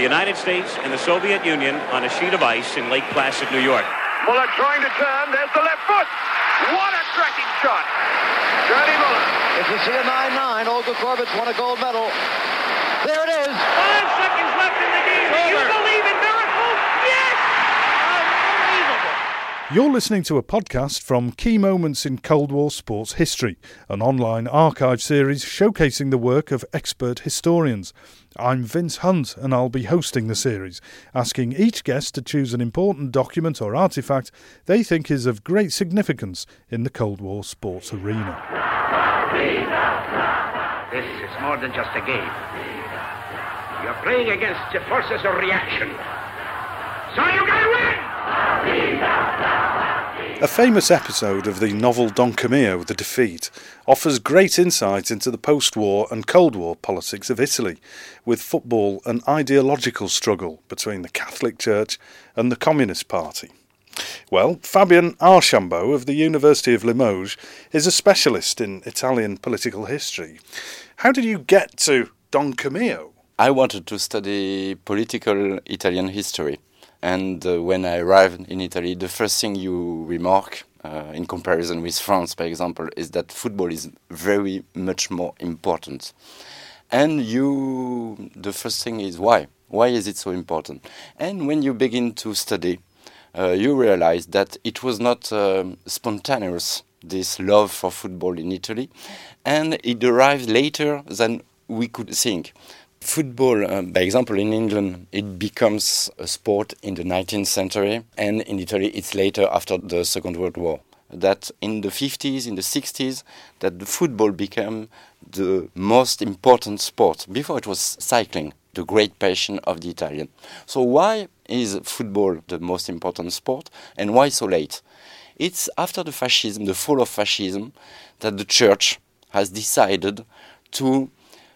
the United States and the Soviet Union on a sheet of ice in Lake Placid, New York. Muller trying to turn. There's the left foot. What a cracking shot. Johnny Muller. If you see a 9-9, Olga Korbut's won a gold medal. There it is. Five seconds left in the game. Do you believe in You're listening to a podcast from Key Moments in Cold War Sports History, an online archive series showcasing the work of expert historians. I'm Vince Hunt and I'll be hosting the series, asking each guest to choose an important document or artefact they think is of great significance in the Cold War sports arena. This is more than just a game. You're playing against the forces of reaction. So you gotta win! A famous episode of the novel Don Camillo, The Defeat, offers great insight into the post war and Cold War politics of Italy, with football an ideological struggle between the Catholic Church and the Communist Party. Well, Fabien Archambault of the University of Limoges is a specialist in Italian political history. How did you get to Don Camillo? I wanted to study political Italian history. And uh, when I arrived in Italy, the first thing you remark, uh, in comparison with France, for example, is that football is very much more important. And you, the first thing is why? Why is it so important? And when you begin to study, uh, you realize that it was not um, spontaneous, this love for football in Italy, and it arrived later than we could think. Football, uh, by example, in England, it becomes a sport in the 19th century, and in Italy, it's later after the Second World War. That in the 50s, in the 60s, that the football became the most important sport. Before it was cycling, the great passion of the Italian. So why is football the most important sport, and why so late? It's after the fascism, the fall of fascism, that the church has decided to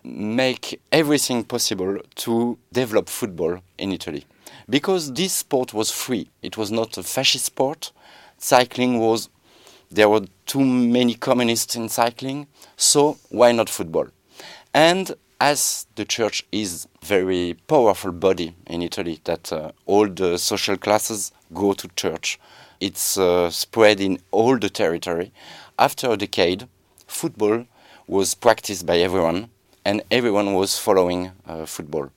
make everything possible to develop football in Italy. Because this sport was free, it was not a fascist sport. Cycling was, there were too many communists in cycling, so why not football? And as the church is very powerful body in Italy, that uh, all the social classes go to church, it's uh, spread in all the territory. After a decade, football was practiced by everyone and everyone was following uh, football.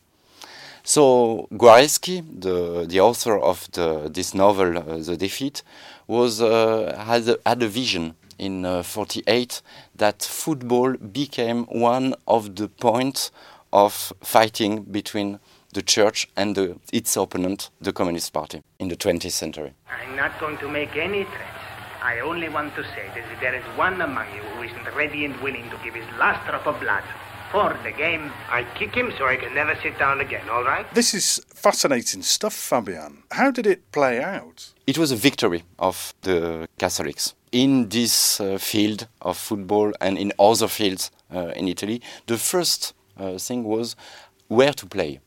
So Guareschi, the, the author of the, this novel, uh, The Defeat, was, uh, had, a, had a vision in uh, 48 that football became one of the points of fighting between the church and the, its opponent, the Communist Party, in the 20th century. I'm not going to make any threats. I only want to say that if there is one among you who isn't ready and willing to give his last drop of blood for the game, I kick him so I can never sit down again, all right? This is fascinating stuff, Fabien. How did it play out? It was a victory of the Catholics. In this uh, field of football and in other fields uh, in Italy, the first uh, thing was where to play.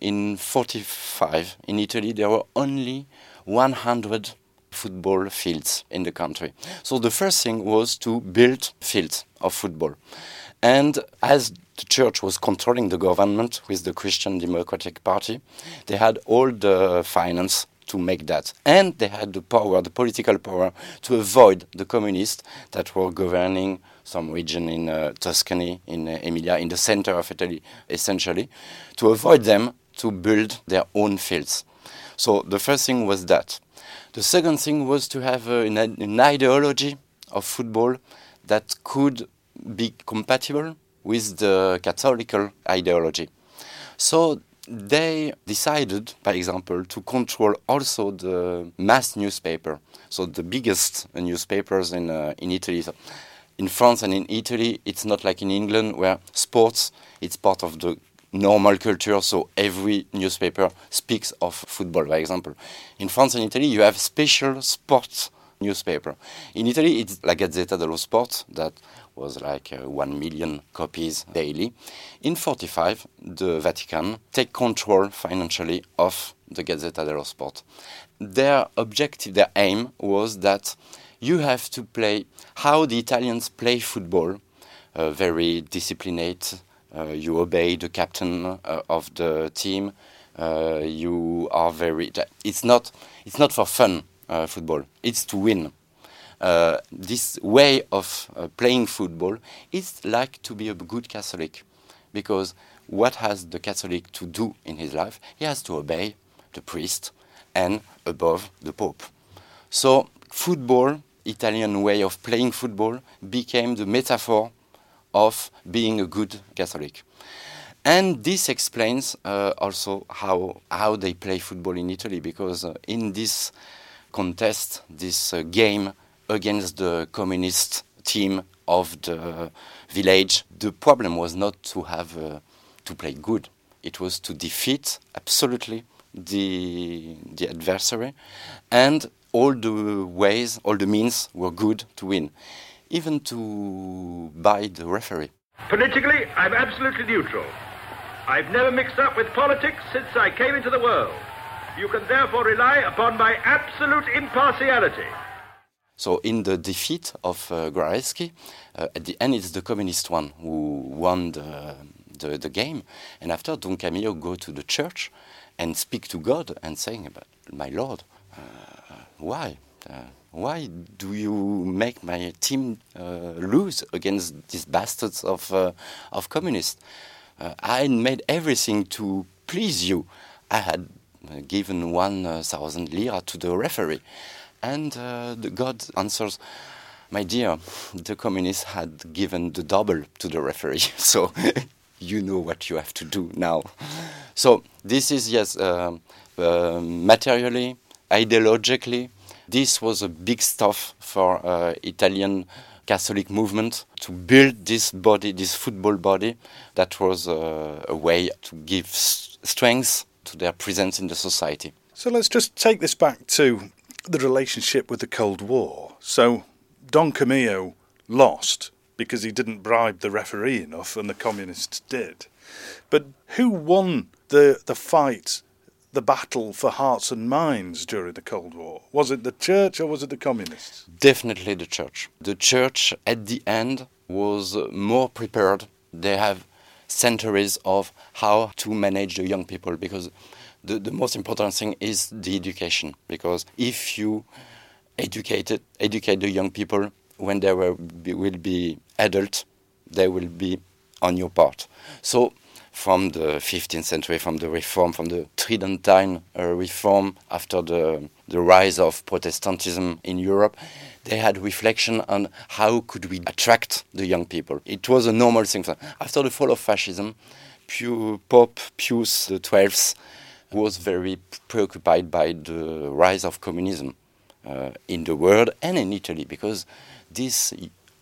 In 45 in Italy, there were only 100 football fields in the country. So the first thing was to build fields of football. And as the church was controlling the government with the Christian Democratic Party, they had all the finance to make that. And they had the power, the political power, to avoid the communists that were governing some region in uh, Tuscany, in uh, Emilia, in the center of Italy, essentially, to avoid them to build their own fields. So the first thing was that. The second thing was to have uh, an, an ideology of football that could be compatible with the Catholical ideology. So they decided, by example, to control also the mass newspaper, so the biggest newspapers in, uh, in Italy. So in France and in Italy, it's not like in England where sports, it's part of the normal culture, so every newspaper speaks of football, by example. In France and Italy, you have special sports newspaper. In Italy, it's La Gazzetta dello Sport that was like uh, 1 million copies daily. In 45, the Vatican take control financially of the Gazzetta dello Sport. Their objective, their aim was that you have to play how the Italians play football, uh, very disciplined. Uh, you obey the captain uh, of the team. Uh, you are very. It's not. It's not for fun. Uh, football. It's to win. Uh, this way of uh, playing football is like to be a good Catholic, because what has the Catholic to do in his life? He has to obey the priest and above the Pope. So football, Italian way of playing football, became the metaphor of being a good Catholic. And this explains uh, also how, how they play football in Italy, because uh, in this contest, this uh, game against the communist team of the village, the problem was not to have uh, to play good; it was to defeat absolutely the the adversary, and all the ways, all the means were good to win, even to buy the referee. Politically, I'm absolutely neutral. I've never mixed up with politics since I came into the world. You can therefore rely upon my absolute impartiality. So, in the defeat of uh, uh, at the end it's the communist one who won the, the, the, game. And after, Don Camillo go to the church and speak to God and saying, "My Lord, uh, why? Uh, why do you make my team uh, lose against these bastards of uh, of communists? I made everything to please you. I had given one thousand lira to the referee." And uh, the God answers, My dear, the communists had given the double to the referee, so you know what you have to do now. So this is, yes, uh, uh, materially, ideologically, this was a big stuff for uh, Italian Catholic movement to build this body, this football body, that was uh, a way to give strength to their presence in the society. So let's just take this back to the relationship with the Cold War. So Don Camillo lost because he didn't bribe the referee enough, and the communists did. But who won the the fight, the battle for hearts and minds during the Cold War? Was it the church or was it the communists? Definitely the church. The church at the end was more prepared. They have centuries of how to manage the young people because the, the most important thing is the education because if you educate educate the young people when they will be, will be adult, they will be on your part. So from the 15th century, from the reform, from the Tridentine uh, reform after the, the rise of Protestantism in Europe, they had reflection on how could we attract the young people. It was a normal thing. After the fall of fascism, Pope Pius XII was very preoccupied by the rise of communism uh, in the world and in Italy because this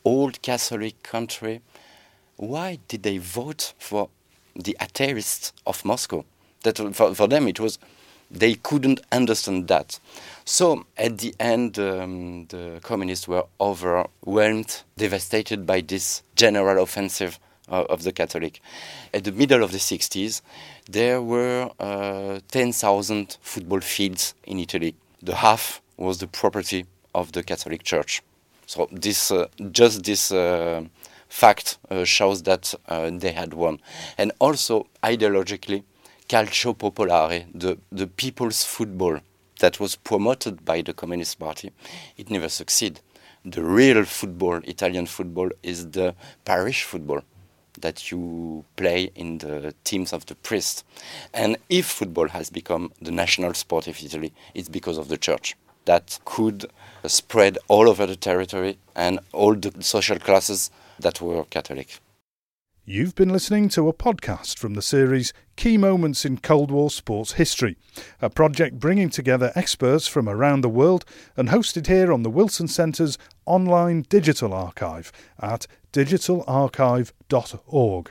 old Catholic country, why did they vote for the atheists of Moscow? That for, for them it was they couldn't understand that. So at the end, um, the communists were overwhelmed, devastated by this general offensive uh, of the Catholic. At the middle of the 60s, there were uh, 10,000 football fields in Italy. The half was the property of the Catholic Church. So this, uh, just this uh, fact shows that they had won. And also, ideologically, calcio popolare, the, the people's football that was promoted by the Communist Party, it never succeeded. The real football, Italian football, is the parish football that you play in the teams of the priest. And if football has become the national sport of Italy, it's because of the church that could spread all over the territory and all the social classes that were Catholic. You've been listening to a podcast from the series Key Moments in Cold War Sports History, a project bringing together experts from around the world and hosted here on the Wilson Centre's online digital archive at digitalarchive.org.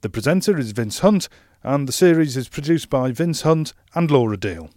The presenter is Vince Hunt, and the series is produced by Vince Hunt and Laura Deal.